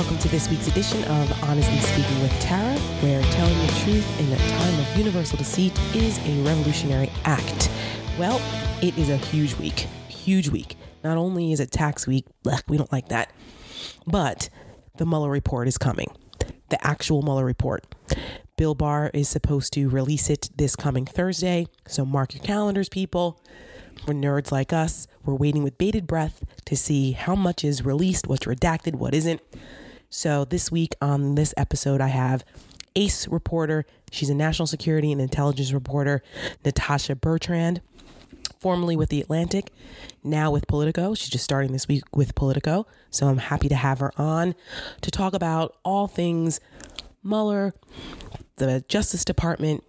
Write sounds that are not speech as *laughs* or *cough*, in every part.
welcome to this week's edition of Honestly Speaking with Tara, where telling the truth in a time of universal deceit is a revolutionary act. Well, it is a huge week. Huge week. Not only is it tax week, blech, we don't like that, but the Mueller report is coming. The actual Mueller report. Bill Barr is supposed to release it this coming Thursday, so mark your calendars, people. For nerds like us, we're waiting with bated breath to see how much is released, what's redacted, what isn't. So, this week on this episode, I have ace reporter, she's a national security and intelligence reporter, Natasha Bertrand, formerly with The Atlantic, now with Politico. She's just starting this week with Politico. So, I'm happy to have her on to talk about all things Mueller, the Justice Department,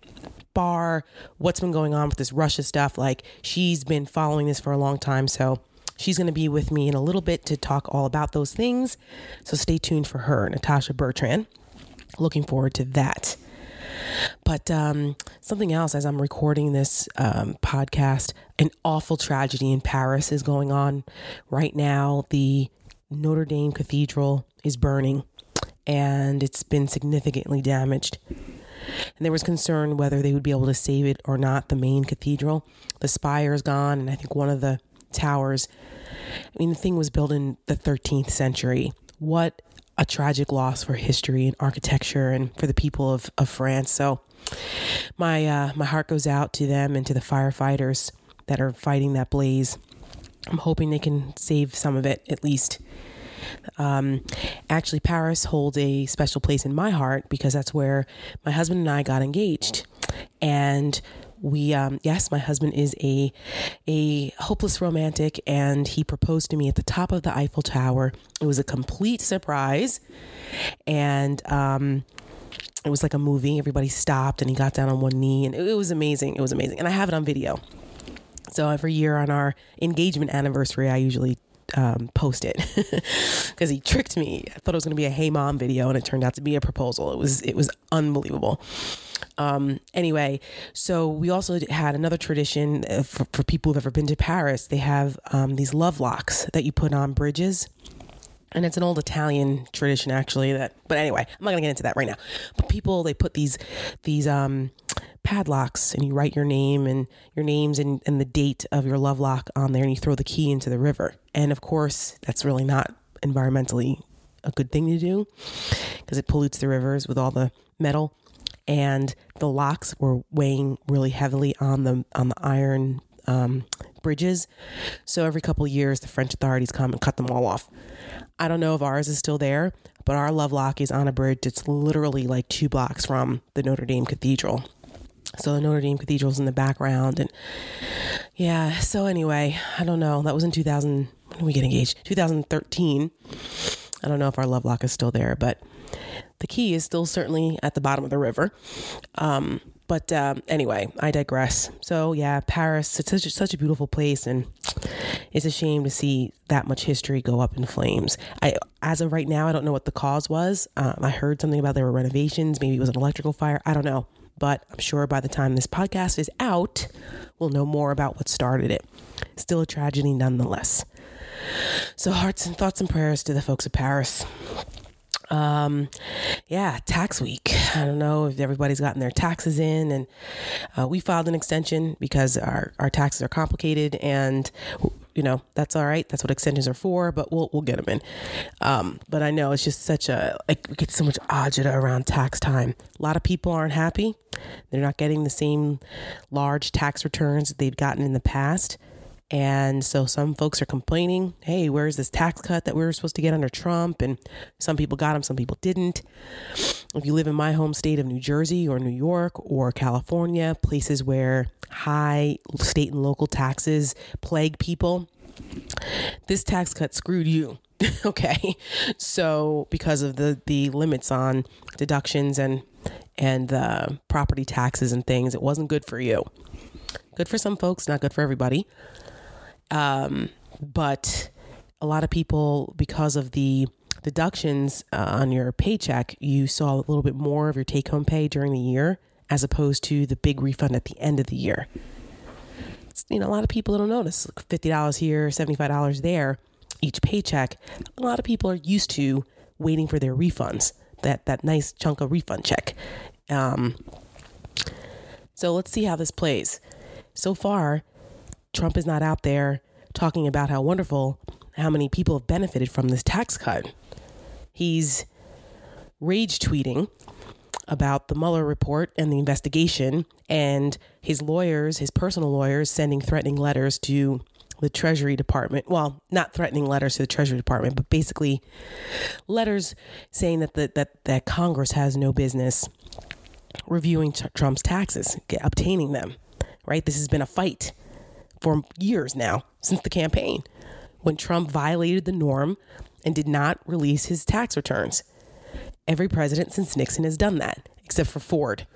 Barr, what's been going on with this Russia stuff. Like she's been following this for a long time. So she's going to be with me in a little bit to talk all about those things. So stay tuned for her, Natasha Bertrand. Looking forward to that. But um, something else, as I'm recording this um, podcast, an awful tragedy in Paris is going on right now. The Notre Dame Cathedral is burning and it's been significantly damaged and there was concern whether they would be able to save it or not. The main cathedral, the spire is gone, and I think one of the towers. I mean, the thing was built in the 13th century. What a tragic loss for history and architecture and for the people of, of France. So, my uh, my heart goes out to them and to the firefighters that are fighting that blaze. I'm hoping they can save some of it at least. Um, actually, Paris holds a special place in my heart because that's where my husband and I got engaged. And we um, yes my husband is a a hopeless romantic and he proposed to me at the top of the eiffel tower it was a complete surprise and um, it was like a movie everybody stopped and he got down on one knee and it, it was amazing it was amazing and i have it on video so every year on our engagement anniversary i usually um, post it *laughs* because he tricked me. I thought it was going to be a "Hey Mom" video, and it turned out to be a proposal. It was it was unbelievable. Um, anyway, so we also had another tradition uh, for, for people who've ever been to Paris. They have um, these love locks that you put on bridges and it's an old Italian tradition actually that but anyway I'm not gonna get into that right now but people they put these these um padlocks and you write your name and your names and, and the date of your love lock on there and you throw the key into the river. And of course, that's really not environmentally a good thing to do because it pollutes the rivers with all the metal. And the locks were weighing really heavily on the on the iron um, bridges. So every couple years, the French authorities come and cut them all off. I don't know if ours is still there, but our love lock is on a bridge that's literally like two blocks from the Notre Dame Cathedral. So the Notre Dame Cathedral's in the background. And yeah, so anyway, I don't know. That was in 2000. When we get engaged? 2013. I don't know if our love lock is still there, but the key is still certainly at the bottom of the river. Um, but um, anyway, I digress. So yeah, Paris, it's such a, such a beautiful place, and it's a shame to see that much history go up in flames. I, as of right now, I don't know what the cause was. Um, I heard something about there were renovations. Maybe it was an electrical fire. I don't know but I'm sure by the time this podcast is out, we'll know more about what started it. Still a tragedy nonetheless. So, hearts and thoughts and prayers to the folks of Paris. Um, yeah, tax week. I don't know if everybody's gotten their taxes in, and uh, we filed an extension because our, our taxes are complicated, and you know that's all right. That's what extensions are for. But we'll we'll get them in. Um, but I know it's just such a like we get so much agita around tax time. A lot of people aren't happy. They're not getting the same large tax returns that they've gotten in the past. And so some folks are complaining, hey, where's this tax cut that we were supposed to get under Trump? And some people got them, some people didn't. If you live in my home state of New Jersey or New York or California, places where high state and local taxes plague people, this tax cut screwed you. *laughs* okay. So because of the the limits on deductions and and uh, property taxes and things, it wasn't good for you. Good for some folks, not good for everybody. Um, but a lot of people, because of the deductions uh, on your paycheck, you saw a little bit more of your take home pay during the year as opposed to the big refund at the end of the year. It's, you know, a lot of people don't notice $50 here, $75 there each paycheck. A lot of people are used to waiting for their refunds, that, that nice chunk of refund check. Um, so let's see how this plays. So far, Trump is not out there talking about how wonderful, how many people have benefited from this tax cut. He's rage tweeting about the Mueller report and the investigation, and his lawyers, his personal lawyers, sending threatening letters to the Treasury Department. Well, not threatening letters to the Treasury Department, but basically letters saying that the, that that Congress has no business reviewing Trump's taxes, get, obtaining them. Right? This has been a fight for years now since the campaign when Trump violated the norm and did not release his tax returns. Every president since Nixon has done that, except for Ford.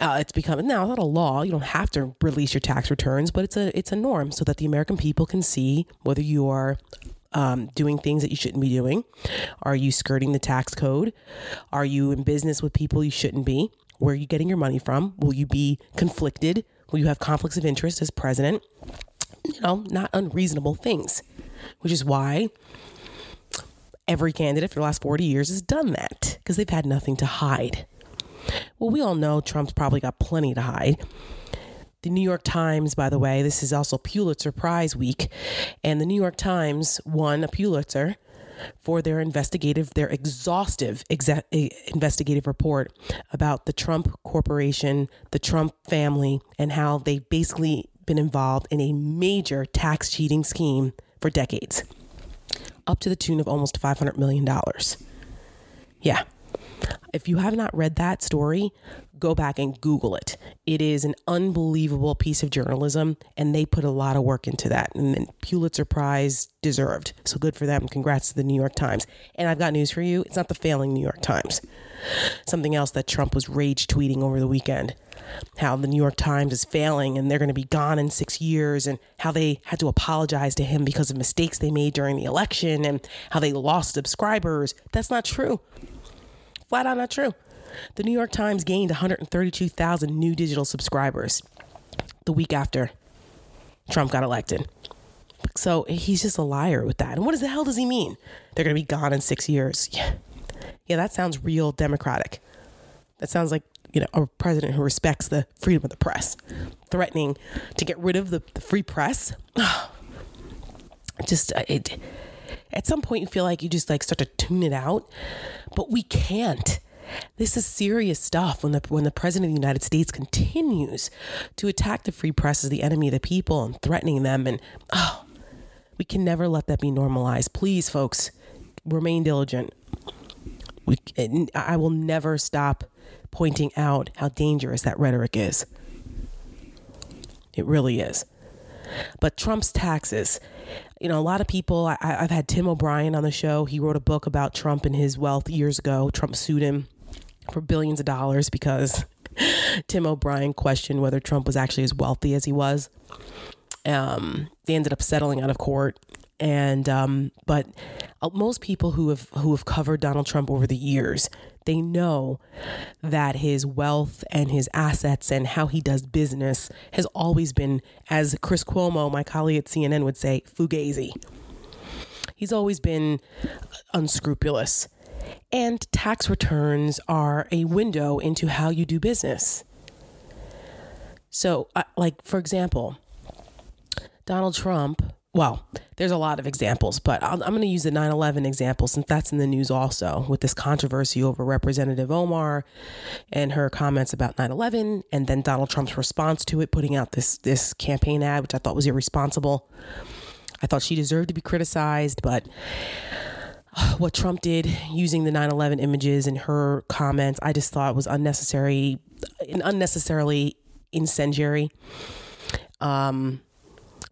Uh, it's become now not a law. You don't have to release your tax returns, but it's a it's a norm so that the American people can see whether you are um, doing things that you shouldn't be doing. Are you skirting the tax code? Are you in business with people you shouldn't be? Where are you getting your money from? Will you be conflicted? Will you have conflicts of interest as president? You know, not unreasonable things, which is why every candidate for the last 40 years has done that because they've had nothing to hide. Well, we all know Trump's probably got plenty to hide. The New York Times, by the way, this is also Pulitzer Prize week, and the New York Times won a Pulitzer for their investigative, their exhaustive exa- investigative report about the Trump Corporation, the Trump family, and how they've basically been involved in a major tax cheating scheme for decades up to the tune of almost $500 million. Yeah. If you have not read that story, go back and Google it. It is an unbelievable piece of journalism, and they put a lot of work into that. And then Pulitzer Prize deserved. So good for them. Congrats to the New York Times. And I've got news for you it's not the failing New York Times. Something else that Trump was rage tweeting over the weekend how the New York Times is failing and they're going to be gone in six years, and how they had to apologize to him because of mistakes they made during the election and how they lost subscribers. That's not true. Flat out not true. The New York Times gained 132,000 new digital subscribers the week after Trump got elected. So he's just a liar with that. And what the hell does he mean? They're going to be gone in six years. Yeah. Yeah, that sounds real democratic. That sounds like you know, a president who respects the freedom of the press, threatening to get rid of the, the free press. *sighs* just uh, it. At some point, you feel like you just like start to tune it out, but we can't. This is serious stuff when the when the president of the United States continues to attack the free press as the enemy of the people and threatening them and oh we can never let that be normalized. Please folks, remain diligent. We I will never stop pointing out how dangerous that rhetoric is. It really is. But Trump's taxes, you know, a lot of people, I, have had Tim O'Brien on the show. He wrote a book about Trump and his wealth years ago. Trump sued him for billions of dollars because Tim O'Brien questioned whether Trump was actually as wealthy as he was. Um, they ended up settling out of court and um, but uh, most people who have who have covered Donald Trump over the years, they know that his wealth and his assets and how he does business has always been, as Chris Cuomo, my colleague at CNN, would say, fugazi. He's always been unscrupulous. And tax returns are a window into how you do business. So, uh, like, for example, Donald Trump well, there's a lot of examples, but i am going to use the 9 11 example since that's in the news also with this controversy over Representative Omar and her comments about 9 11, and then Donald Trump's response to it, putting out this, this campaign ad, which I thought was irresponsible. I thought she deserved to be criticized, but *sighs* what Trump did using the 9 11 images in her comments, I just thought was unnecessary and unnecessarily incendiary. Um,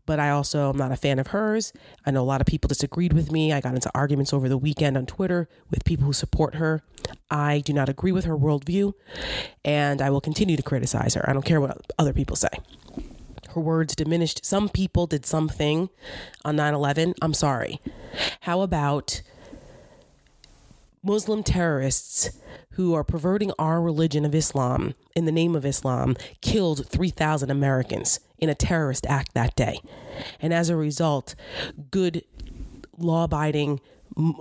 but I also am not a fan of hers. I know a lot of people disagreed with me. I got into arguments over the weekend on Twitter with people who support her. I do not agree with her worldview, and I will continue to criticize her. I don't care what other people say. Her words diminished. Some people did something on 9 11. I'm sorry. How about Muslim terrorists who are perverting our religion of Islam in the name of Islam killed 3,000 Americans in a terrorist act that day. And as a result, good, law abiding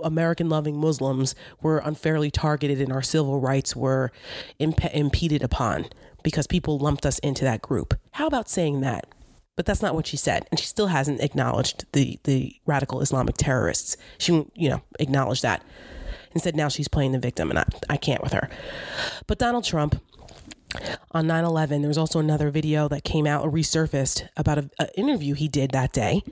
American loving Muslims were unfairly targeted and our civil rights were imp- impeded upon because people lumped us into that group. How about saying that? But that's not what she said, and she still hasn't acknowledged the the radical Islamic terrorists. She won't, you know, acknowledge that. Instead, now she's playing the victim, and I, I can't with her. But Donald Trump on 9-11 there was also another video that came out resurfaced about an interview he did that day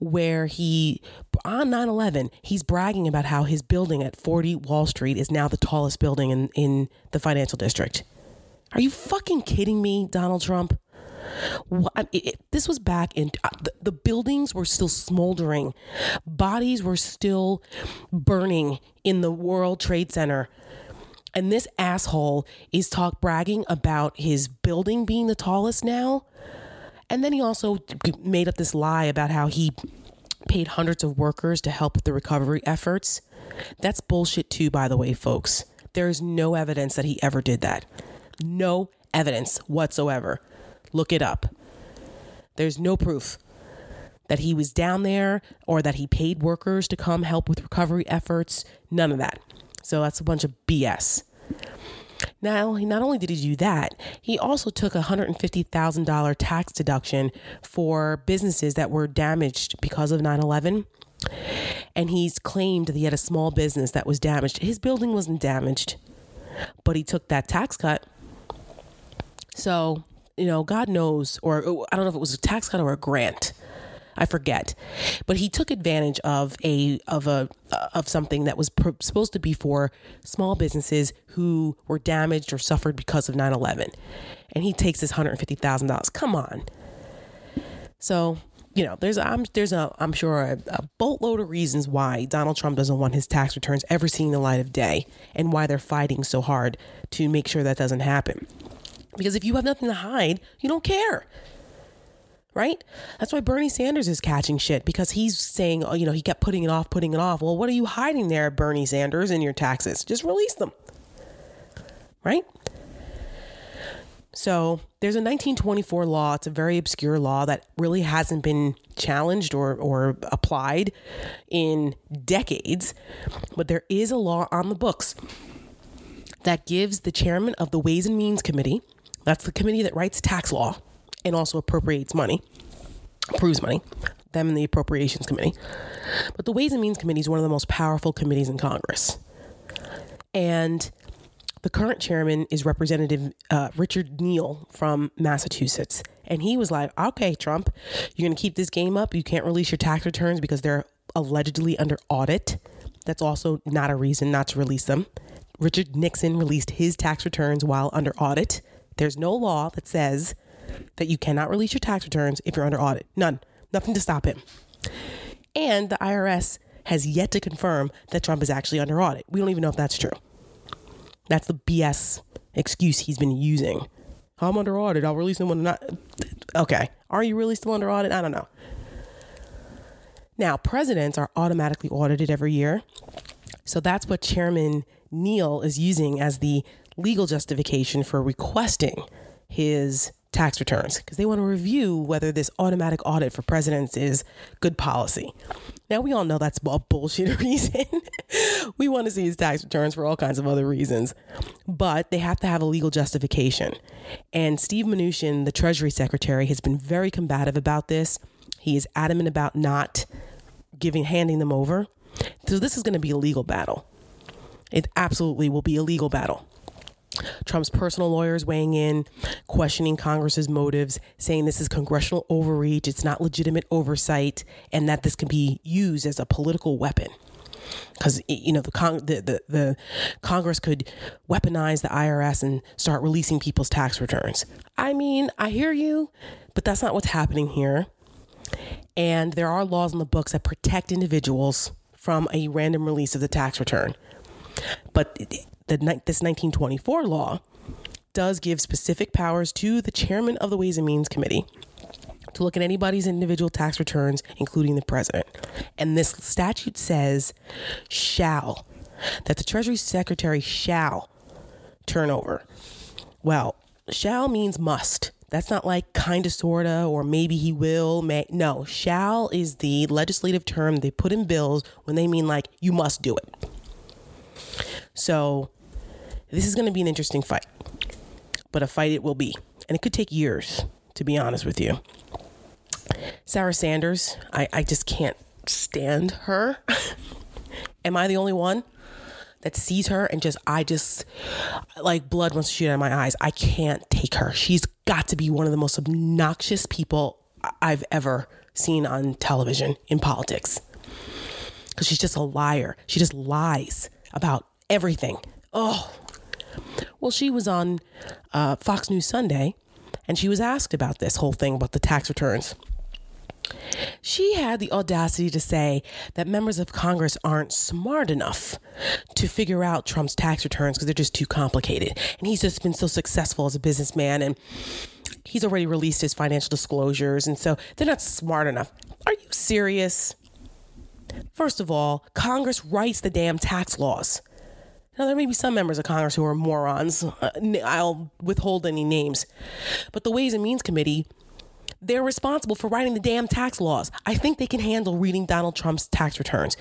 where he on 9-11 he's bragging about how his building at 40 wall street is now the tallest building in, in the financial district are you fucking kidding me donald trump what, it, this was back in uh, the, the buildings were still smoldering bodies were still burning in the world trade center and this asshole is talk bragging about his building being the tallest now. And then he also made up this lie about how he paid hundreds of workers to help with the recovery efforts. That's bullshit, too, by the way, folks. There is no evidence that he ever did that. No evidence whatsoever. Look it up. There's no proof that he was down there or that he paid workers to come help with recovery efforts. None of that. So that's a bunch of BS. Now, not only did he do that, he also took a $150,000 tax deduction for businesses that were damaged because of 9 11. And he's claimed that he had a small business that was damaged. His building wasn't damaged, but he took that tax cut. So, you know, God knows, or oh, I don't know if it was a tax cut or a grant I forget, but he took advantage of a of a of something that was pr- supposed to be for small businesses who were damaged or suffered because of 9/11, and he takes this hundred fifty thousand dollars. Come on. So you know, there's I'm there's a I'm sure a, a, boatload of reasons why Donald Trump doesn't want his tax returns ever seeing the light of day, and why they're fighting so hard to make sure that doesn't happen. Because if you have nothing to hide, you don't care right? That's why Bernie Sanders is catching shit because he's saying, oh, you know, he kept putting it off, putting it off. Well, what are you hiding there, Bernie Sanders, in your taxes? Just release them, right? So there's a 1924 law. It's a very obscure law that really hasn't been challenged or, or applied in decades. But there is a law on the books that gives the chairman of the Ways and Means Committee, that's the committee that writes tax law, and also appropriates money, approves money, them and the Appropriations Committee. But the Ways and Means Committee is one of the most powerful committees in Congress. And the current chairman is Representative uh, Richard Neal from Massachusetts. And he was like, okay, Trump, you're going to keep this game up. You can't release your tax returns because they're allegedly under audit. That's also not a reason not to release them. Richard Nixon released his tax returns while under audit. There's no law that says that you cannot release your tax returns if you're under audit. None. Nothing to stop him. And the IRS has yet to confirm that Trump is actually under audit. We don't even know if that's true. That's the BS excuse he's been using. I'm under audit. I'll release them when I'm not. Okay. Are you really still under audit? I don't know. Now, presidents are automatically audited every year. So that's what Chairman Neal is using as the legal justification for requesting his tax returns because they want to review whether this automatic audit for presidents is good policy. Now, we all know that's a bullshit *laughs* reason. we want to see his tax returns for all kinds of other reasons, but they have to have a legal justification. And Steve Mnuchin, the Treasury Secretary, has been very combative about this. He is adamant about not giving, handing them over. So this is going to be a legal battle. It absolutely will be a legal battle. Trump's personal lawyers weighing in, questioning Congress's motives, saying this is congressional overreach, it's not legitimate oversight, and that this can be used as a political weapon. Because you know the, the, the the Congress could weaponize the IRS and start releasing people's tax returns. I mean, I hear you, but that's not what's happening here. And there are laws in the books that protect individuals from a random release of the tax return. But the, this 1924 law does give specific powers to the chairman of the Ways and Means Committee to look at anybody's individual tax returns, including the president. And this statute says, shall, that the Treasury Secretary shall turn over. Well, shall means must. That's not like kind of, sorta, or maybe he will. May. No, shall is the legislative term they put in bills when they mean like you must do it. So this is going to be an interesting fight, but a fight it will be. And it could take years, to be honest with you. Sarah Sanders, I, I just can't stand her. *laughs* Am I the only one that sees her and just, I just, like blood wants to shoot out of my eyes? I can't take her. She's got to be one of the most obnoxious people I've ever seen on television in politics. Because she's just a liar. She just lies about everything. Oh. Well, she was on uh, Fox News Sunday and she was asked about this whole thing about the tax returns. She had the audacity to say that members of Congress aren't smart enough to figure out Trump's tax returns because they're just too complicated. And he's just been so successful as a businessman and he's already released his financial disclosures. And so they're not smart enough. Are you serious? First of all, Congress writes the damn tax laws. Now, there may be some members of Congress who are morons. *laughs* I'll withhold any names. But the Ways and Means Committee they're responsible for writing the damn tax laws. I think they can handle reading Donald Trump's tax returns.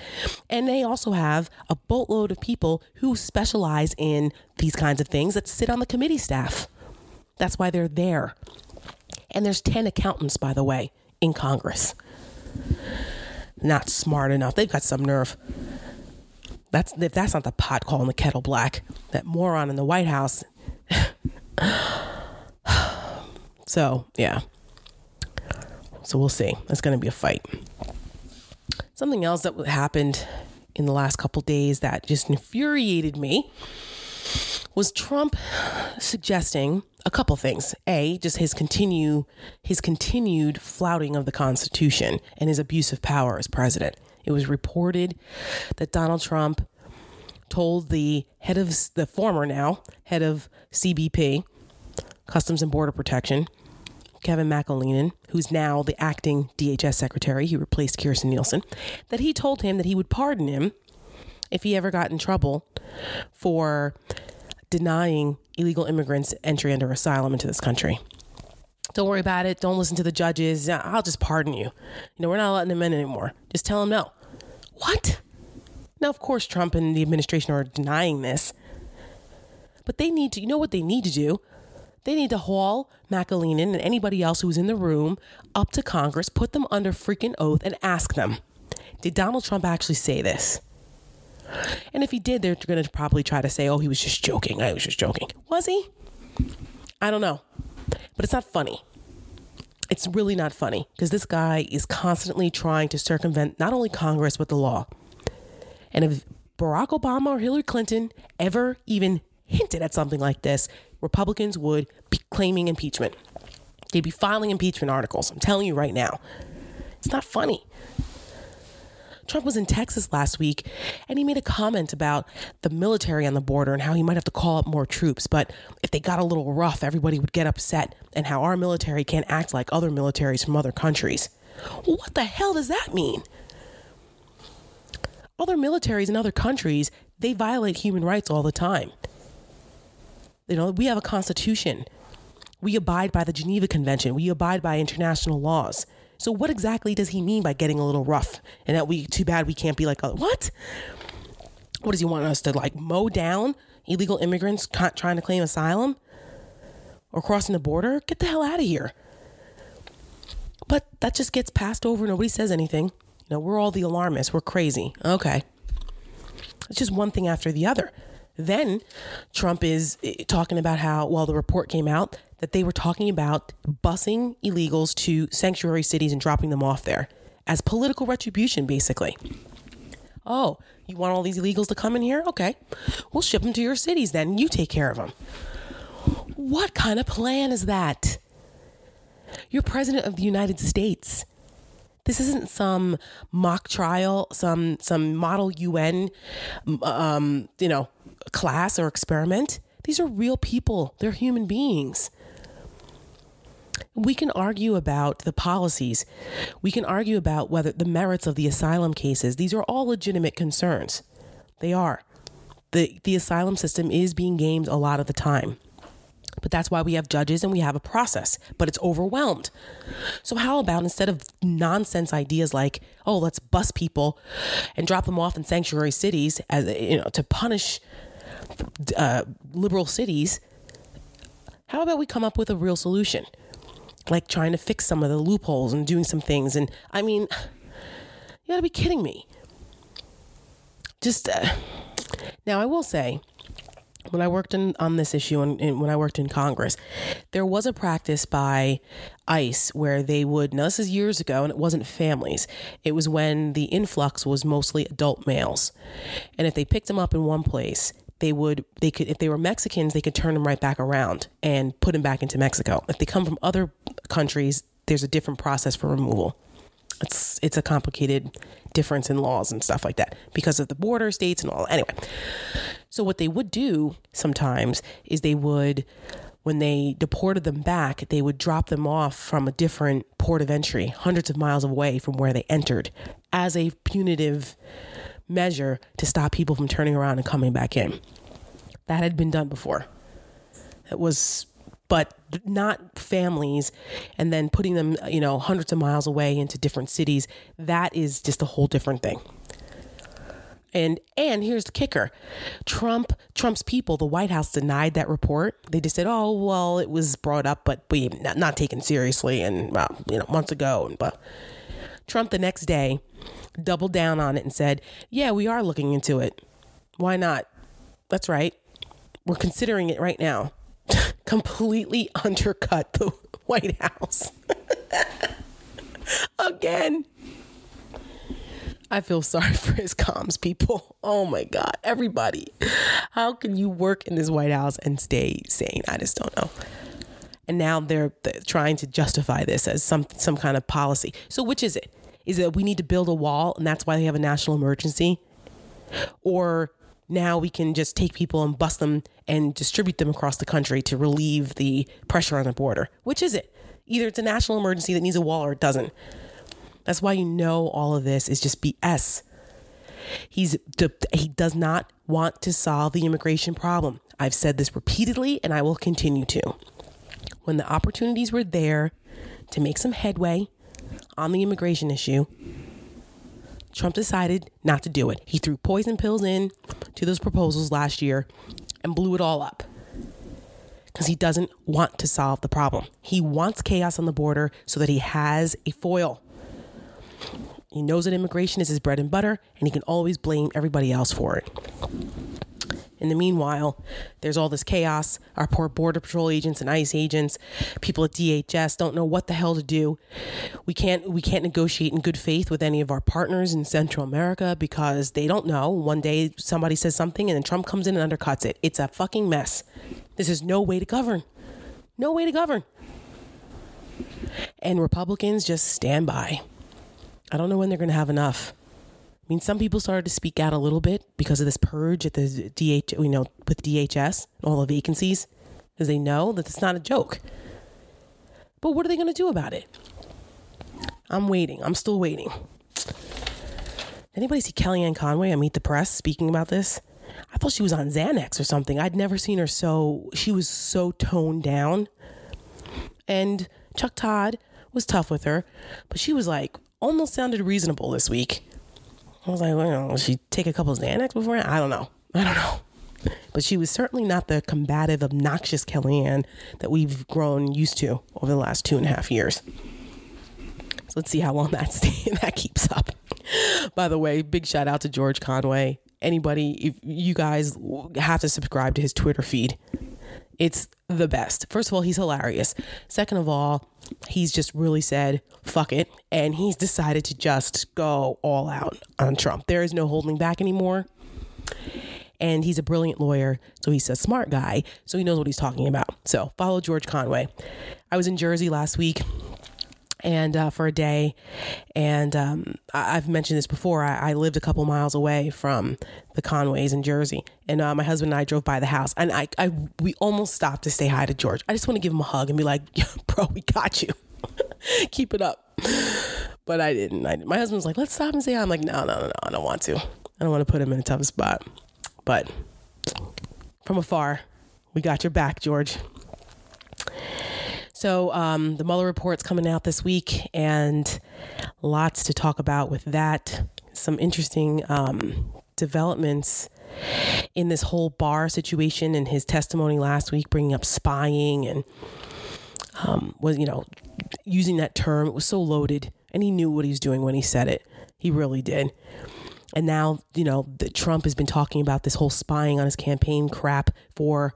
And they also have a boatload of people who specialize in these kinds of things that sit on the committee staff. That's why they're there. And there's 10 accountants, by the way, in Congress. Not smart enough. They've got some nerve. That's if that's not the pot calling the kettle black. That moron in the White House. *sighs* so, yeah. So we'll see. It's going to be a fight. Something else that happened in the last couple days that just infuriated me was Trump suggesting a couple things. A, just his continue his continued flouting of the Constitution and his abuse of power as president. It was reported that Donald Trump told the head of the former now head of CBP, Customs and Border Protection, Kevin McAleenan, who's now the acting DHS secretary, he replaced Kirstjen Nielsen, that he told him that he would pardon him if he ever got in trouble for denying illegal immigrants entry under asylum into this country. Don't worry about it. Don't listen to the judges. I'll just pardon you. You know, we're not letting them in anymore. Just tell them no. What? Now, of course, Trump and the administration are denying this. But they need to, you know what they need to do? They need to haul McAleenan and anybody else who's in the room up to Congress, put them under freaking oath, and ask them Did Donald Trump actually say this? And if he did, they're going to probably try to say, Oh, he was just joking. I was just joking. Was he? I don't know. But it's not funny. It's really not funny because this guy is constantly trying to circumvent not only Congress, but the law. And if Barack Obama or Hillary Clinton ever even hinted at something like this, Republicans would be claiming impeachment. They'd be filing impeachment articles. I'm telling you right now. It's not funny. Trump was in Texas last week and he made a comment about the military on the border and how he might have to call up more troops. But if they got a little rough, everybody would get upset and how our military can't act like other militaries from other countries. What the hell does that mean? Other militaries in other countries, they violate human rights all the time. You know, we have a constitution. We abide by the Geneva Convention. We abide by international laws. So what exactly does he mean by getting a little rough? And that we too bad we can't be like uh, what? What does he want us to like mow down illegal immigrants trying to claim asylum or crossing the border? Get the hell out of here. But that just gets passed over. Nobody says anything. You know, we're all the alarmists. We're crazy. Okay. It's just one thing after the other. Then Trump is eh, talking about how, well, the report came out that they were talking about busing illegals to sanctuary cities and dropping them off there as political retribution, basically. Oh, you want all these illegals to come in here? Okay. We'll ship them to your cities then. You take care of them. What kind of plan is that? You're president of the United States. This isn't some mock trial, some some model UN, um, you know, class or experiment. These are real people. They're human beings. We can argue about the policies. We can argue about whether the merits of the asylum cases. These are all legitimate concerns. They are. The, the asylum system is being gamed a lot of the time. But that's why we have judges and we have a process, but it's overwhelmed. So, how about instead of nonsense ideas like, oh, let's bus people and drop them off in sanctuary cities as you know to punish uh, liberal cities, how about we come up with a real solution? Like trying to fix some of the loopholes and doing some things. And I mean, you gotta be kidding me. Just uh, now, I will say, when I worked in, on this issue and, and, when I worked in Congress, there was a practice by ICE where they would, now this is years ago and it wasn't families. It was when the influx was mostly adult males. And if they picked them up in one place, they would they could if they were Mexicans they could turn them right back around and put them back into Mexico. If they come from other countries, there's a different process for removal. It's it's a complicated difference in laws and stuff like that because of the border states and all. Anyway, so what they would do sometimes is they would when they deported them back, they would drop them off from a different port of entry, hundreds of miles away from where they entered, as a punitive measure to stop people from turning around and coming back in. That had been done before. It was, but not families and then putting them, you know, hundreds of miles away into different cities. That is just a whole different thing. And and here's the kicker. Trump Trump's people, the White House denied that report. They just said, "Oh, well, it was brought up but we not, not taken seriously and well, you know, months ago." And but Trump the next day doubled down on it and said, Yeah, we are looking into it. Why not? That's right. We're considering it right now. *laughs* Completely undercut the *laughs* White House. *laughs* Again. I feel sorry for his comms people. Oh my God. Everybody. How can you work in this White House and stay sane? I just don't know. And now they're, trying to justify this as some some kind of policy. So which is it? Is that we need to build a wall and that's why they have a national emergency? Or now we can just take people and bust them and distribute them across the country to relieve the pressure on the border? Which is it? Either it's a national emergency that needs a wall or it doesn't. That's why you know all of this is just BS. He's he does not want to solve the immigration problem. I've said this repeatedly and I will continue to. When the opportunities were there to make some headway, on the immigration issue, Trump decided not to do it. He threw poison pills in to those proposals last year and blew it all up because he doesn't want to solve the problem. He wants chaos on the border so that he has a foil. He knows that immigration is his bread and butter, and he can always blame everybody else for it. In the meanwhile, there's all this chaos. Our poor Border Patrol agents and ICE agents, people at DHS don't know what the hell to do. We can't we can't negotiate in good faith with any of our partners in Central America because they don't know. One day somebody says something and then Trump comes in and undercuts it. It's a fucking mess. This is no way to govern. No way to govern. And Republicans just stand by. I don't know when they're going to have enough. I mean, some people started to speak out a little bit because of this purge at the DH, you know, with DHS, all the vacancies, because they know that it's not a joke. But what are they going to do about it? I'm waiting. I'm still waiting. Anybody see Kellyanne Conway on Meet the Press speaking about this? I thought she was on Xanax or something. I'd never seen her so, she was so toned down. And Chuck Todd was tough with her, but she was like, almost sounded reasonable this week. I was like, well, she take a couple of Xanax before? I don't know. I don't know. *laughs* But she was certainly not the combative, obnoxious Kellyanne that we've grown used to over the last two and a half years. So let's see how long that *laughs* that keeps up. By the way, big shout out to George Conway. Anybody, if you guys have to subscribe to his Twitter feed, it's the best. First of all, he's hilarious. Second of all, he's just really said, fuck it. And he's decided to just go all out on Trump. There is no holding back anymore. And he's a brilliant lawyer. So he's a smart guy. So he knows what he's talking about. So follow George Conway. I was in Jersey last week and uh, for a day. And um, I- have mentioned this before. I-, I lived a couple miles away from the Conways in Jersey, and uh, my husband and I drove by the house, and I, I we almost stopped to say hi to George. I just want to give him a hug and be like, *laughs* "Bro, we got you. *laughs* Keep it up." But I didn't. I, my husband was like, "Let's stop and say hi." I'm like, "No, no, no, no. I don't want to. I don't want to put him in a tough spot." But from afar, we got your back, George. So um, the Mueller report's coming out this week, and lots to talk about with that. Some interesting um, developments in this whole Barr situation and his testimony last week, bringing up spying and um, was you know using that term. It was so loaded, and he knew what he was doing when he said it. He really did. And now, you know, the, Trump has been talking about this whole spying on his campaign crap for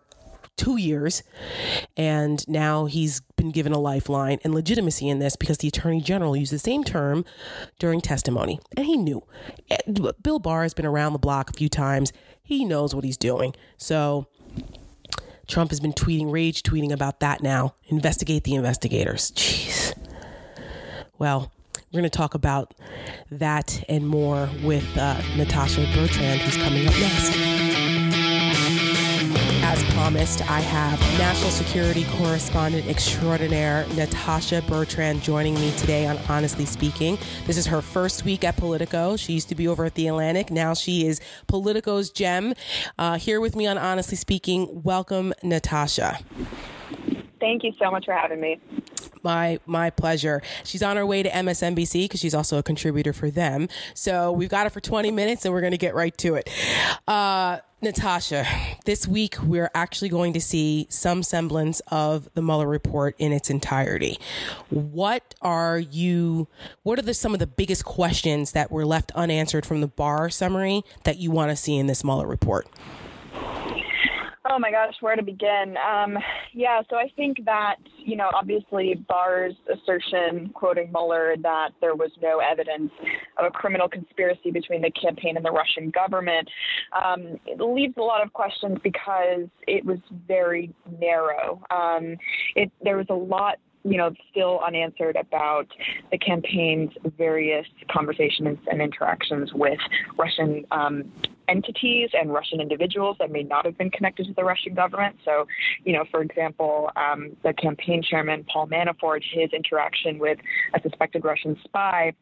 two years. And now he's been given a lifeline and legitimacy in this because the attorney general used the same term during testimony. And he knew. Eh, Bill Barr has been around the block a few times. He knows what he's doing. So Trump has been tweeting, rage tweeting about that now. Investigate the investigators. Jeez. Well, we're going to talk about that and more with uh, Natasha Bertrand, who's coming up next as promised, I have National Security Correspondent Extraordinaire Natasha Bertrand joining me today on Honestly Speaking. This is her first week at Politico. She used to be over at The Atlantic. Now she is Politico's gem. Uh, here with me on Honestly Speaking, welcome, Natasha. Thank you so much for having me. My my pleasure. She's on her way to MSNBC because she's also a contributor for them. So we've got her for 20 minutes, and we're going to get right to it. Uh, Natasha, this week we're actually going to see some semblance of the Mueller report in its entirety. What are you, what are the, some of the biggest questions that were left unanswered from the Barr summary that you want to see in this Mueller report? Oh my gosh, where to begin? Um, yeah, so I think that, you know, obviously Barr's assertion, quoting Mueller, that there was no evidence of a criminal conspiracy between the campaign and the Russian government um, leaves a lot of questions because it was very narrow. Um, it, there was a lot you know, still unanswered about the campaign's various conversations and interactions with Russian um, entities and Russian individuals that may not have been connected to the Russian government. So, you know, for example, um, the campaign chairman, Paul Manafort, his interaction with a suspected Russian spy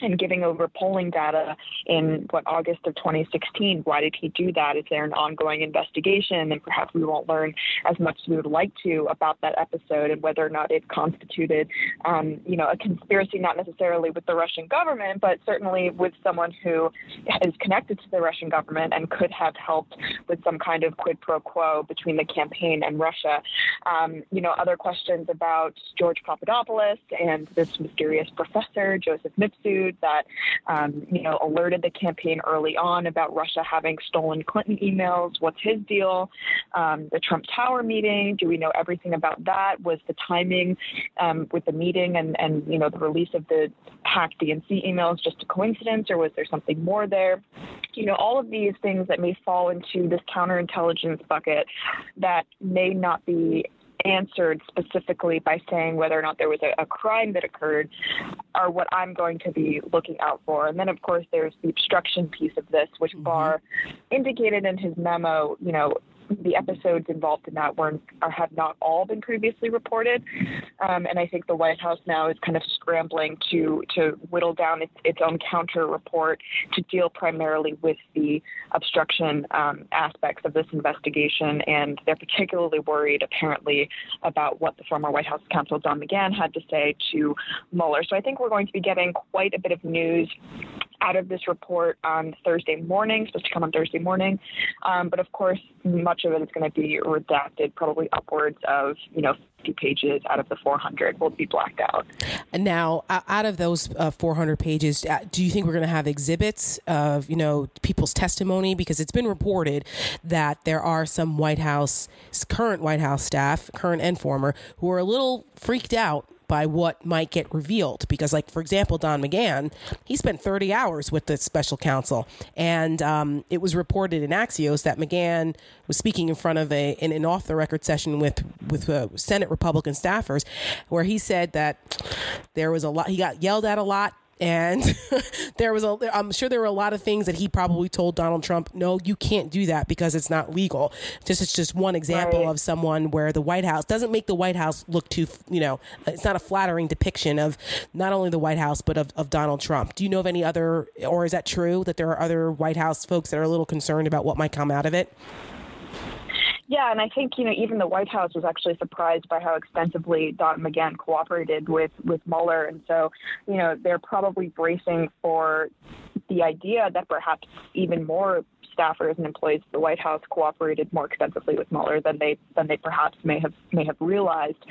and giving over polling data in what August of 2016. Why did he do that? Is there an ongoing investigation? And perhaps we won't learn as much as we would like to about that episode and whether or not it constituted, um, you know, a conspiracy, not necessarily with the Russian government, but certainly with someone who is connected to the Russian government government and could have helped with some kind of quid pro quo between the campaign and Russia. Um, you know, other questions about George Papadopoulos and this mysterious professor, Joseph Mifsud, that, um, you know, alerted the campaign early on about Russia having stolen Clinton emails. What's his deal? Um, the Trump Tower meeting, do we know everything about that? Was the timing um, with the meeting and, and, you know, the release of the hacked DNC emails just a coincidence or was there something more there? You know, all of these things that may fall into this counterintelligence bucket that may not be answered specifically by saying whether or not there was a, a, crime that occurred are what I'm going to be looking out for. And then, of course, there's the obstruction piece of this, which mm-hmm. Barr indicated in his memo, you know, the episodes involved in that weren't or have not all been previously reported. Um, and I think the White House now is kind of scrambling to to whittle down its, its own counter report to deal primarily with the obstruction um, aspects of this investigation. And they're particularly worried, apparently, about what the former White House counsel Don McGahn had to say to Mueller. So I think we're going to be getting quite a bit of news out of this report on Thursday morning, supposed to come on Thursday morning. Um, but of course, much of it is going to be redacted, probably upwards of, you know, 50 pages out of the 400 will be blacked out. Now, out of those uh, 400 pages, uh, do you think we're going to have exhibits of, you know, people's testimony? Because it's been reported that there are some White House, current White House staff, current and former, who are a little freaked out by what might get revealed. Because, like, for example, Don McGahn, he spent 30 hours with the special counsel. And um, it was reported in Axios that McGahn was speaking in front of a, in an off the record session with, with uh, Senate Republican staffers, where he said that there was a lot, he got yelled at a lot and *laughs* there was a i'm sure there were a lot of things that he probably told donald trump no you can't do that because it's not legal. This is just one example right. of someone where the white house doesn't make the white house look too you know it's not a flattering depiction of not only the white house but of, of donald trump. Do you know of any other or is that true that there are other white house folks that are a little concerned about what might come out of it Yeah, and I think you know even the White House was actually surprised by how extensively Don McGahn cooperated with with Mueller, and so you know they're probably bracing for the idea that perhaps even more staffers and employees of the White House cooperated more extensively with Mueller than they than they perhaps may have may have realized.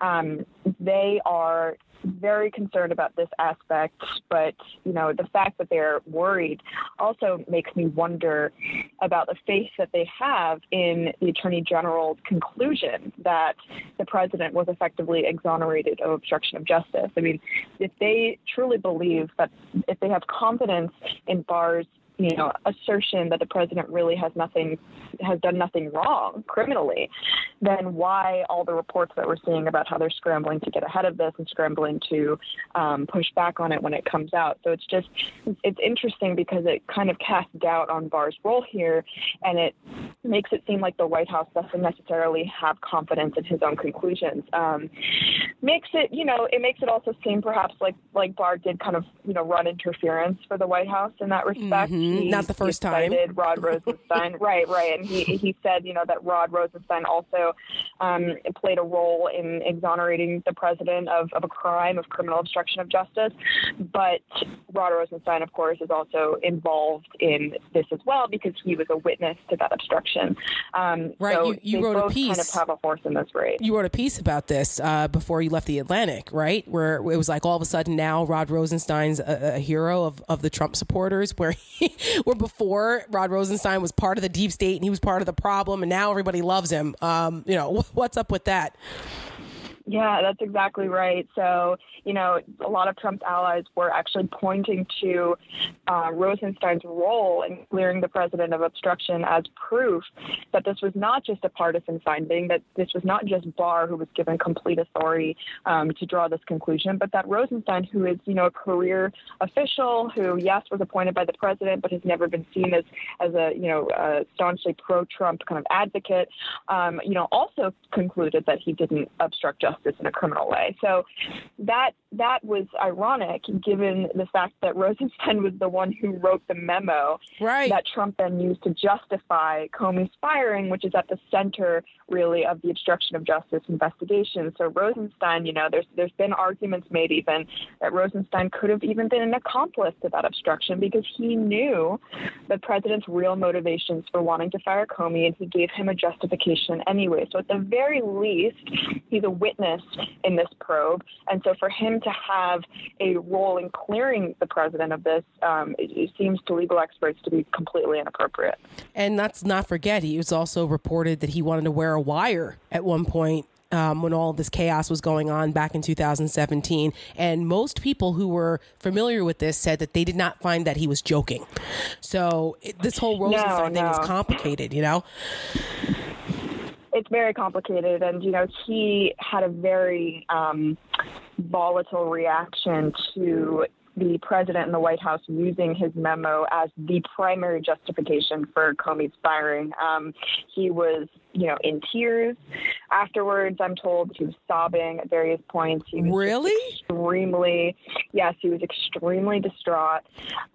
Um, they are very concerned about this aspect, but you know the fact that they're worried also makes me wonder about the faith that they have in the Attorney General's conclusion that the president was effectively exonerated of obstruction of justice. I mean, if they truly believe that, if they have confidence in Barr's you know, assertion that the president really has nothing, has done nothing wrong criminally, then why all the reports that we're seeing about how they're scrambling to get ahead of this and scrambling to um, push back on it when it comes out? So it's just, it's interesting because it kind of casts doubt on Barr's role here, and it makes it seem like the White House doesn't necessarily have confidence in his own conclusions. Um, makes it, you know, it makes it also seem perhaps like like Barr did kind of, you know, run interference for the White House in that respect. Mm-hmm Mm-hmm. Not the first time. Rod Rosenstein, *laughs* right, right, and he he said, you know, that Rod Rosenstein also um, played a role in exonerating the president of, of a crime of criminal obstruction of justice. But Rod Rosenstein, of course, is also involved in this as well because he was a witness to that obstruction. Um, right, so you, you wrote a piece. Kind of have a horse in this race. You wrote a piece about this uh, before you left the Atlantic, right? Where it was like all of a sudden now Rod Rosenstein's a, a hero of, of the Trump supporters, where he, *laughs* where before Rod Rosenstein was part of the deep state and he was part of the problem, and now everybody loves him. Um, you know, *laughs* what's up with that? Yeah, that's exactly right. So, you know, a lot of Trump's allies were actually pointing to uh, Rosenstein's role in clearing the president of obstruction as proof that this was not just a partisan finding, that this was not just Barr who was given complete authority um, to draw this conclusion, but that Rosenstein, who is, you know, a career official who, yes, was appointed by the president, but has never been seen as, as a, you know, a staunchly pro-Trump kind of advocate, um, you know, also concluded that he didn't obstruct justice justice in a criminal way. So that that was ironic given the fact that Rosenstein was the one who wrote the memo right. that Trump then used to justify Comey's firing, which is at the center really of the obstruction of justice investigation. So Rosenstein, you know, there's there's been arguments made even that Rosenstein could have even been an accomplice to that obstruction because he knew the president's real motivations for wanting to fire Comey and he gave him a justification anyway. So at the very least, he's a witness in this probe. And so for him to have a role in clearing the president of this, um, it, it seems to legal experts to be completely inappropriate. And let's not forget, he was also reported that he wanted to wear a wire at one point um, when all this chaos was going on back in 2017. And most people who were familiar with this said that they did not find that he was joking. So it, this whole Rosenstein no, thing is complicated, you know? It's very complicated. And, you know, he had a very um, volatile reaction to the president and the White House using his memo as the primary justification for Comey's firing. Um, he was you know, in tears afterwards. I'm told he was sobbing at various points. He was really extremely, yes, he was extremely distraught.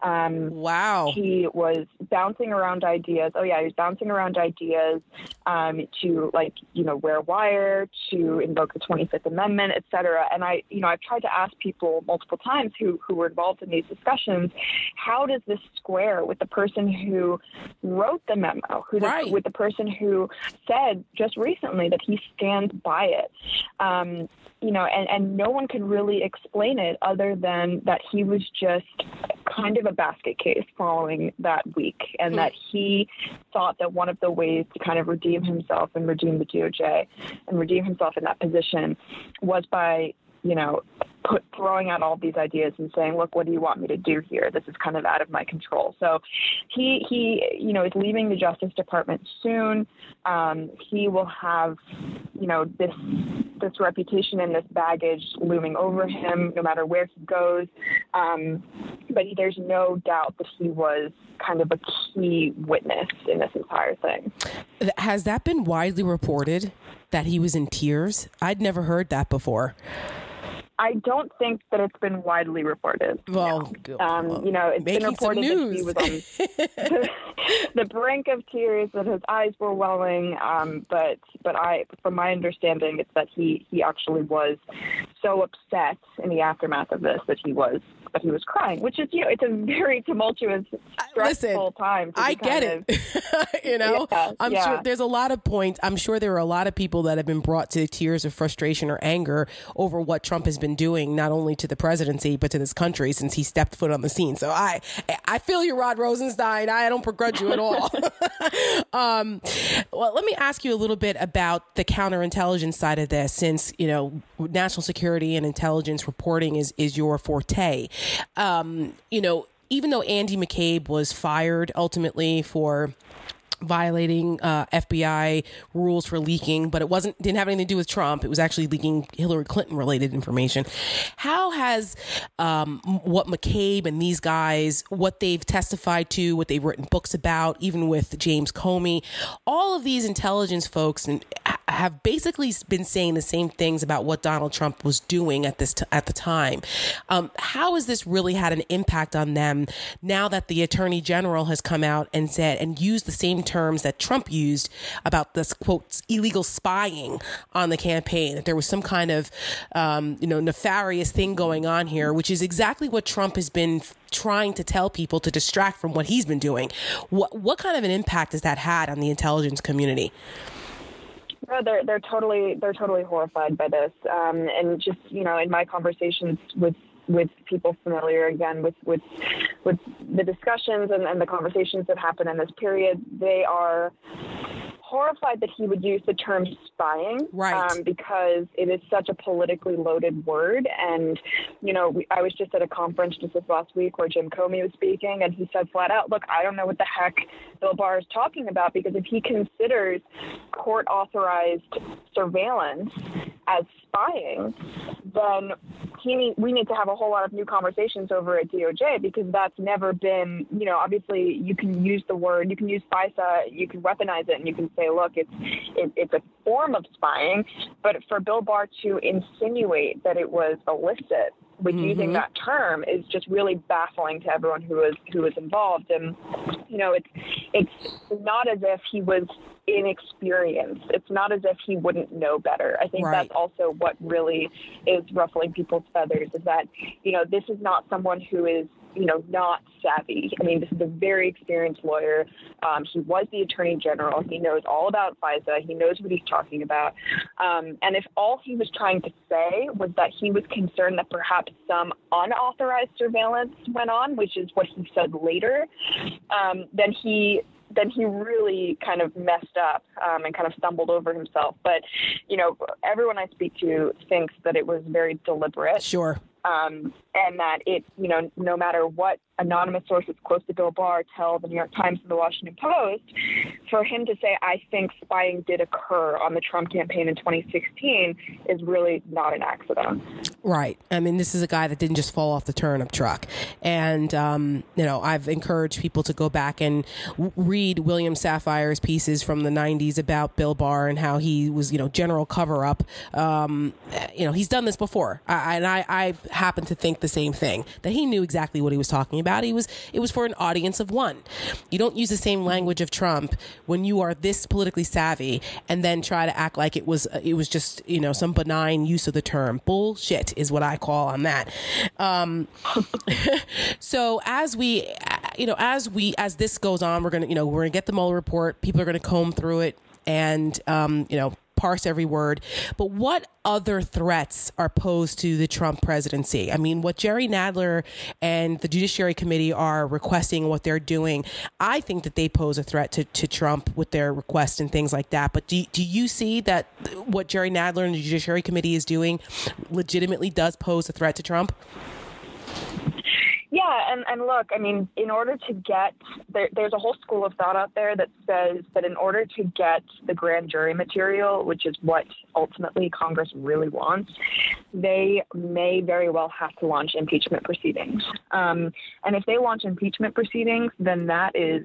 Um, wow. He was bouncing around ideas. Oh yeah, he was bouncing around ideas um, to like, you know, wear wire, to invoke the 25th Amendment, et cetera. And I, you know, I've tried to ask people multiple times who who were involved in these discussions, how does this square with the person who wrote the memo, who right. the, with the person who said just recently that he stands by it. Um, you know, and, and no one could really explain it other than that he was just kind of a basket case following that week, and that he thought that one of the ways to kind of redeem himself and redeem the DOJ and redeem himself in that position was by you know, put throwing out all these ideas and saying, "Look, what do you want me to do here? This is kind of out of my control." So, he he you know is leaving the Justice Department soon. Um, he will have you know this this reputation and this baggage looming over him no matter where he goes. Um, but there's no doubt that he was kind of a key witness in this entire thing. Has that been widely reported that he was in tears? I'd never heard that before. I don't think that it's been widely reported. Well, no. um, well you know, it's been reported that he was on the, *laughs* the, brink of tears, that his eyes were welling. Um, but but I, from my understanding, it's that he he actually was so upset in the aftermath of this that he was but he was crying, which is, you know, it's a very *laughs* tumultuous, stressful Listen, time. I get it. *laughs* you know, yeah, I'm yeah. sure there's a lot of points. I'm sure there are a lot of people that have been brought to tears of frustration or anger over what Trump has been doing, not only to the presidency, but to this country since he stepped foot on the scene. So I, I feel you, Rod Rosenstein. I don't begrudge you at all. *laughs* um, well, let me ask you a little bit about the counterintelligence side of this, since, you know, national security and intelligence reporting is, is your forte um, you know, even though Andy McCabe was fired ultimately for violating uh, FBI rules for leaking, but it wasn't didn't have anything to do with Trump. It was actually leaking Hillary Clinton related information. How has um, what McCabe and these guys, what they've testified to, what they've written books about, even with James Comey, all of these intelligence folks and have basically been saying the same things about what Donald Trump was doing at this t- at the time. Um, how has this really had an impact on them now that the Attorney General has come out and said and used the same terms that Trump used about this quote illegal spying on the campaign. That there was some kind of um, you know nefarious thing going on here, which is exactly what Trump has been trying to tell people to distract from what he's been doing. What what kind of an impact has that had on the intelligence community? No, they're they're totally they're totally horrified by this, um, and just you know, in my conversations with with people familiar again with with with the discussions and, and the conversations that happen in this period, they are horrified that he would use the term spying, right? Um, because it is such a politically loaded word. And you know, we, I was just at a conference just this last week where Jim Comey was speaking, and he said flat out, "Look, I don't know what the heck Bill Barr is talking about because if he considers court authorized surveillance as spying, then he need, we need to have a whole lot of new conversations over at DOJ because that's never been, you know, obviously you can use the word, you can use FISA, you can weaponize it, and you can say, look, it's it, it's a form of spying, but for Bill Barr to insinuate that it was illicit with mm-hmm. using that term is just really baffling to everyone who was who was involved and you know it's it's not as if he was inexperienced it's not as if he wouldn't know better i think right. that's also what really is ruffling people's feathers is that you know this is not someone who is you know, not savvy. I mean, this is a very experienced lawyer. Um, he was the attorney general. He knows all about FISA. He knows what he's talking about. Um, and if all he was trying to say was that he was concerned that perhaps some unauthorized surveillance went on, which is what he said later, um, then he then he really kind of messed up um, and kind of stumbled over himself. But you know, everyone I speak to thinks that it was very deliberate. Sure um, and that it, you know, no matter what anonymous sources close to Bill Barr tell the New York Times and the Washington Post, for him to say, I think spying did occur on the Trump campaign in 2016 is really not an accident. Right. I mean, this is a guy that didn't just fall off the turnip truck. And, um, you know, I've encouraged people to go back and w- read William Safire's pieces from the 90s about Bill Barr and how he was, you know, general cover up. Um, you know, he's done this before. I, and I, I happen to think the same thing that he knew exactly what he was talking about. He was, it was for an audience of one. You don't use the same language of Trump when you are this politically savvy and then try to act like it was, it was just, you know, some benign use of the term. Bullshit is what I call on that. Um, *laughs* so as we, you know, as we as this goes on, we're gonna, you know, we're gonna get the Mueller report. People are gonna comb through it and, um, you know, parse every word. But what other threats are posed to the Trump presidency? I mean, what Jerry Nadler and the Judiciary Committee are requesting, what they're doing, I think that they pose a threat to, to Trump with their requests and things like that. But do, do you see that what Jerry Nadler and the Judiciary Committee is doing legitimately does pose a threat to Trump? Yeah, and, and look, I mean, in order to get there, there's a whole school of thought out there that says that in order to get the grand jury material, which is what ultimately Congress really wants, they may very well have to launch impeachment proceedings. Um, and if they launch impeachment proceedings, then that is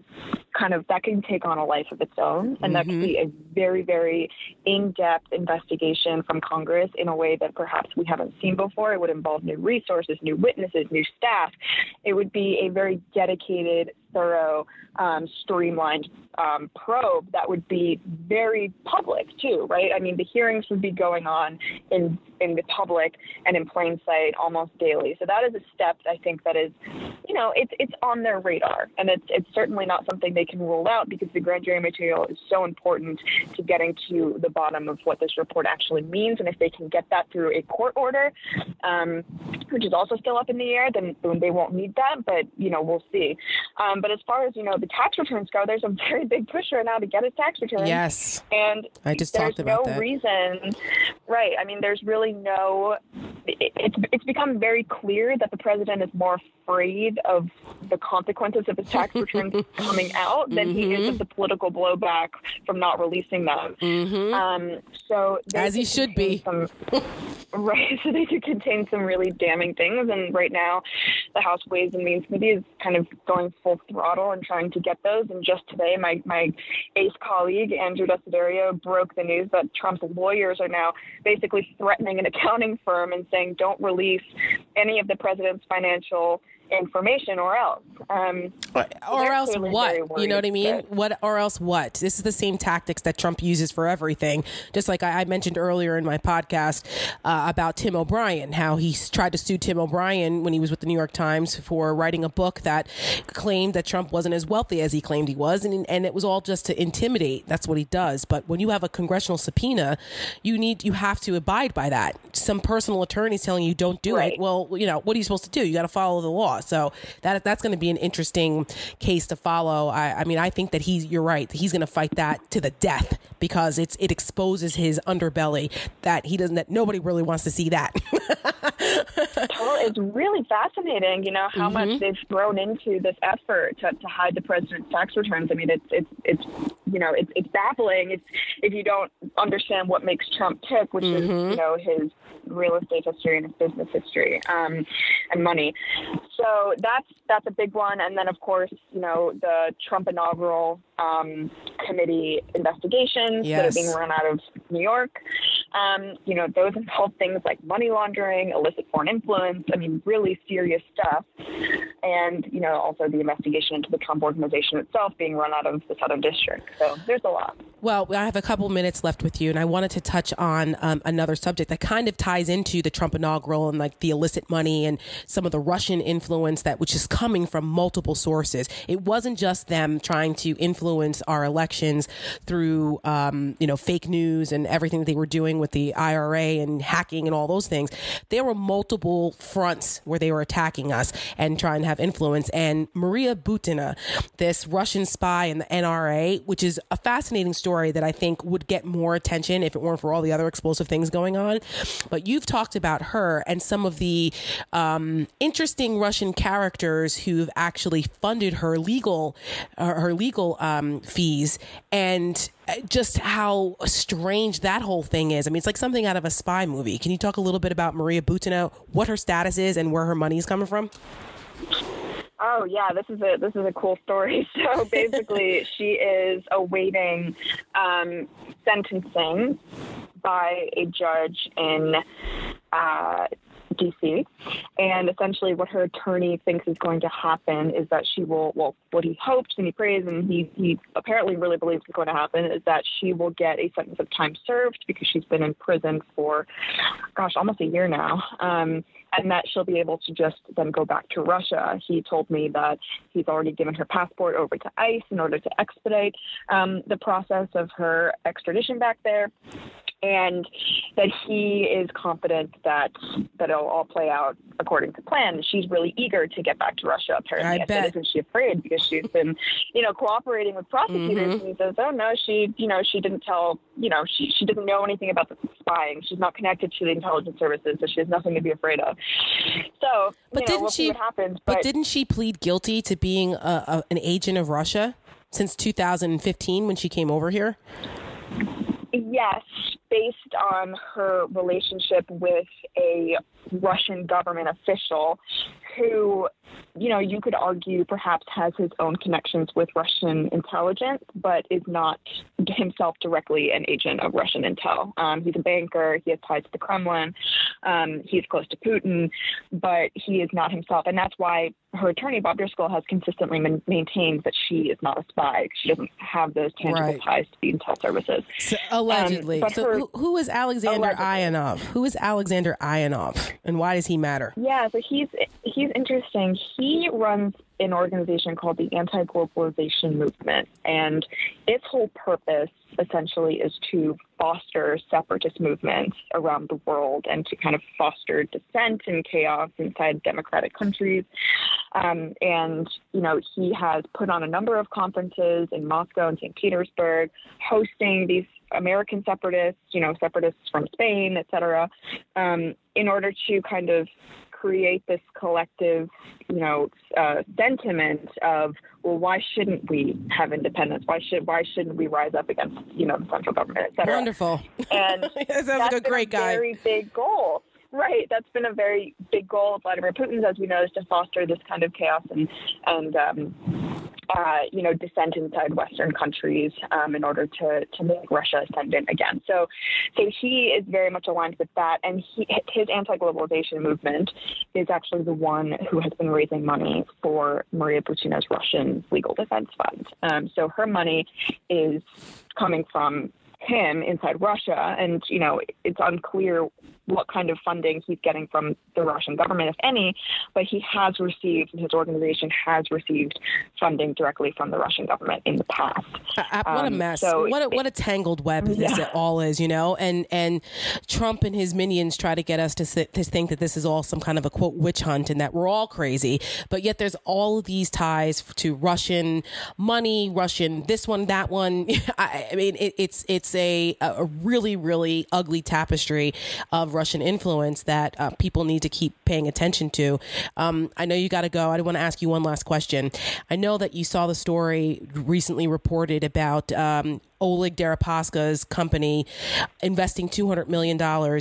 kind of that can take on a life of its own, and mm-hmm. that could be a very, very in-depth investigation from Congress in a way that perhaps we haven't seen before. It would involve new resources, new witnesses, new staff. It would be a very dedicated thorough, um, streamlined um, probe that would be very public too, right? I mean, the hearings would be going on in in the public and in plain sight almost daily. So that is a step I think that is, you know, it's it's on their radar, and it's it's certainly not something they can rule out because the grand jury material is so important to getting to the bottom of what this report actually means, and if they can get that through a court order, um, which is also still up in the air, then, then they won't need that. But you know, we'll see. Um, but as far as you know, the tax returns go, there's a *laughs* very big push right now to get a tax return. Yes, and I just there's talked about no that. reason, right? I mean, there's really no. It, it's it's become very clear that the president is more afraid of the consequences of his tax *laughs* returns coming out than mm-hmm. he is of mm-hmm. the political blowback from not releasing them. Mm-hmm. Um, so as he should be. Some, *laughs* right. So they do contain some really damning things, and right now, the House Ways and Means Committee is kind of going full throttle and trying to get those. And just today, my my ace colleague Andrew Desiderio broke the news that Trump's lawyers are now basically threatening an accounting firm and saying, "Don't release any of the president's financial." Information or else. Um, or else what? You know what I mean? What or else what? This is the same tactics that Trump uses for everything. Just like I, I mentioned earlier in my podcast uh, about Tim O'Brien, how he tried to sue Tim O'Brien when he was with the New York Times for writing a book that claimed that Trump wasn't as wealthy as he claimed he was, and and it was all just to intimidate. That's what he does. But when you have a congressional subpoena, you need you have to abide by that. Some personal attorney's telling you don't do right. it. Well, you know what are you supposed to do? You got to follow the law. So that that's going to be an interesting case to follow. I, I mean, I think that he's you're right. He's going to fight that to the death because it's it exposes his underbelly that he doesn't that nobody really wants to see that. *laughs* it's really fascinating, you know, how mm-hmm. much they've thrown into this effort to, to hide the president's tax returns. I mean, it's it's it's you know, it's it's baffling. It's if you don't understand what makes Trump tick, which mm-hmm. is you know his real estate history and his business history um, and money. So that's that's a big one. And then of course, you know, the Trump inaugural um, committee investigations yes. that are being run out of New York. Um, you know, those involve things like money laundering, illicit foreign influence. I mean, really serious stuff. And you know, also the investigation into the Trump organization itself being run out of the Southern District. So there's a lot. Well, I have a couple minutes left with you, and I wanted to touch on um, another subject that kind of ties into the Trump inaugural and like the illicit money and some of the Russian influence that which is coming from multiple sources. It wasn't just them trying to influence our elections through, um, you know, fake news and everything that they were doing with the IRA and hacking and all those things. There were multiple fronts where they were attacking us and trying to have influence. And Maria Butina, this Russian spy in the NRA, which is a fascinating story story that I think would get more attention if it weren't for all the other explosive things going on. But you've talked about her and some of the um, interesting Russian characters who've actually funded her legal uh, her legal um, fees and just how strange that whole thing is. I mean, it's like something out of a spy movie. Can you talk a little bit about Maria Butina, what her status is, and where her money is coming from? Oh yeah, this is a this is a cool story. *laughs* So basically, she is awaiting um, sentencing by a judge in uh, DC. And essentially, what her attorney thinks is going to happen is that she will, well, what he hopes and he prays and he, he apparently really believes is going to happen is that she will get a sentence of time served because she's been in prison for, gosh, almost a year now. Um, and that she'll be able to just then go back to Russia. He told me that he's already given her passport over to ICE in order to expedite um, the process of her extradition back there and that he is confident that that it'll all play out according to plan. She's really eager to get back to Russia. Apparently, I, I bet. isn't she afraid because she's been, you know, cooperating with prosecutors? Mm-hmm. And he says, oh no, she, you know, she didn't tell, you know, she she doesn't know anything about the spying. She's not connected to the intelligence services, so she has nothing to be afraid of. So, but didn't we'll she? Happens, but, but, didn't she plead guilty to being a, a, an agent of Russia since 2015 when she came over here? Yes, based on her relationship with a Russian government official who, you know, you could argue perhaps has his own connections with Russian intelligence, but is not himself directly an agent of Russian intel. Um, he's a banker, he has ties to the Kremlin, um, he's close to Putin, but he is not himself. And that's why her attorney, Bob Driscoll, has consistently man- maintained that she is not a spy. She doesn't have those tangible right. ties to the intel services. So, allegedly. Um, so, her, who, who is Alexander allegedly. Ionov? Who is Alexander Ionov, and why does he matter? Yeah, so he's he's interesting. He runs an organization called the Anti Globalization Movement, and its whole purpose essentially is to foster separatist movements around the world and to kind of foster dissent and chaos inside democratic countries. Um, and, you know, he has put on a number of conferences in Moscow and St. Petersburg, hosting these American separatists, you know, separatists from Spain, et cetera, um, in order to kind of create this collective, you know, uh, sentiment of, well, why shouldn't we have independence? Why should why shouldn't we rise up against, you know, the central government, et cetera? Wonderful. And *laughs* that sounds like a great guy. Very big goal. Right, that's been a very big goal of Vladimir Putin's, as we know, is to foster this kind of chaos and and um, uh, you know, dissent inside Western countries um, in order to, to make Russia ascendant again. So, so he is very much aligned with that, and he, his anti-globalization movement is actually the one who has been raising money for Maria Butina's Russian legal defense fund. Um, so her money is coming from him inside Russia, and you know it's unclear what kind of funding he's getting from the Russian government, if any, but he has received, his organization has received funding directly from the Russian government in the past. Uh, what a um, mess! So what a, what a tangled web yeah. this all is, you know. And and Trump and his minions try to get us to, to think that this is all some kind of a quote witch hunt and that we're all crazy, but yet there's all of these ties to Russian money, Russian this one, that one. *laughs* I, I mean, it, it's it's a a really really ugly tapestry of Russian influence that uh, people need to keep paying attention to. Um, I know you got to go. I want to ask you one last question. I know that you saw the story recently reported about um, Oleg Deripaska's company investing $200 million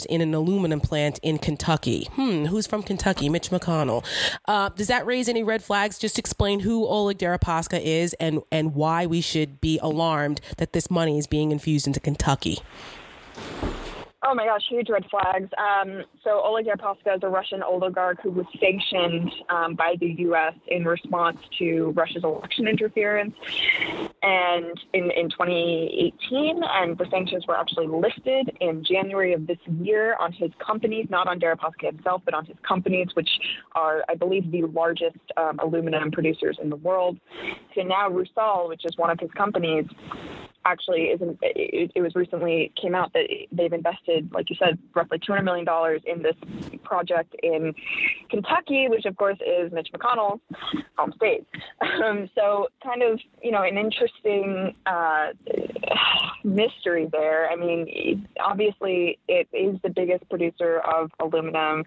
in an aluminum plant in Kentucky. Hmm, who's from Kentucky? Mitch McConnell. Uh, does that raise any red flags? Just explain who Oleg Deripaska is and, and why we should be alarmed that this money is being infused into Kentucky. Oh my gosh, huge red flags. Um, so Oleg Deripaska is a Russian oligarch who was sanctioned um, by the U.S. in response to Russia's election interference, and in, in 2018, and the sanctions were actually lifted in January of this year on his companies, not on Deripaska himself, but on his companies, which are, I believe, the largest um, aluminum producers in the world. So now Rusal, which is one of his companies, actually is it, it, was recently came out that they've invested, like you said, roughly two hundred million dollars in this project in Kentucky, which of course is Mitch McConnell's home state. *laughs* Um, so, kind of you know an interesting uh, mystery there. I mean, obviously it is the biggest producer of aluminum,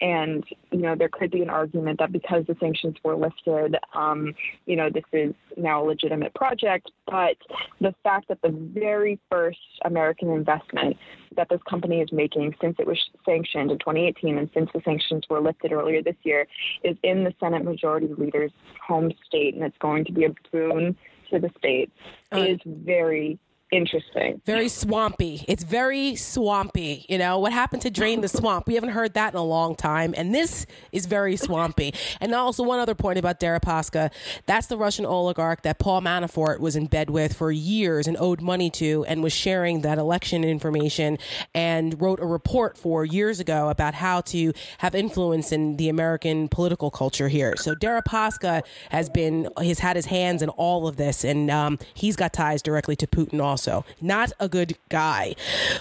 and you know there could be an argument that because the sanctions were lifted, um, you know this is now a legitimate project, but the fact fact that the very first American investment that this company is making since it was sanctioned in 2018 and since the sanctions were lifted earlier this year is in the Senate Majority Leader's home state, and it's going to be a boon to the state, uh, is very interesting. Very swampy. It's very swampy. You know, what happened to drain the swamp? We haven't heard that in a long time. And this is very swampy. And also, one other point about Deripaska that's the Russian oligarch that Paul Manafort was in bed with for years and owed money to and was sharing that election information and wrote a report for years ago about how to have influence in the American political culture here. So Deripaska has been, has had his hands in all of this. And um, he's got ties directly to Putin also also. Not a good guy.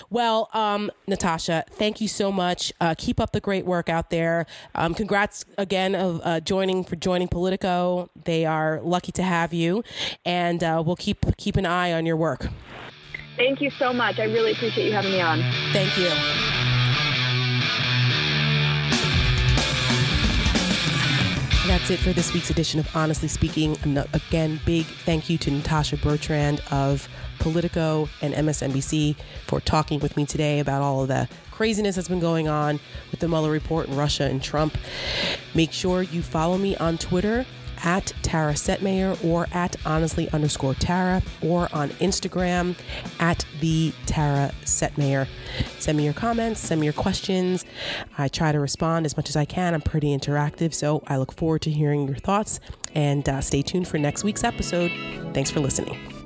Well, um, Natasha, thank you so much. Uh, keep up the great work out there. Um, congrats again of uh, joining for joining Politico. They are lucky to have you, and uh, we'll keep keep an eye on your work. Thank you so much. I really appreciate you having me on. Thank you. That's it for this week's edition of Honestly Speaking. Again, big thank you to Natasha Bertrand of Politico, and MSNBC for talking with me today about all of the craziness that's been going on with the Mueller report and Russia and Trump. Make sure you follow me on Twitter at Tara Setmayer or at honestly underscore Tara or on Instagram at the Tara Setmayer. Send me your comments, send me your questions. I try to respond as much as I can. I'm pretty interactive, so I look forward to hearing your thoughts and uh, stay tuned for next week's episode. Thanks for listening.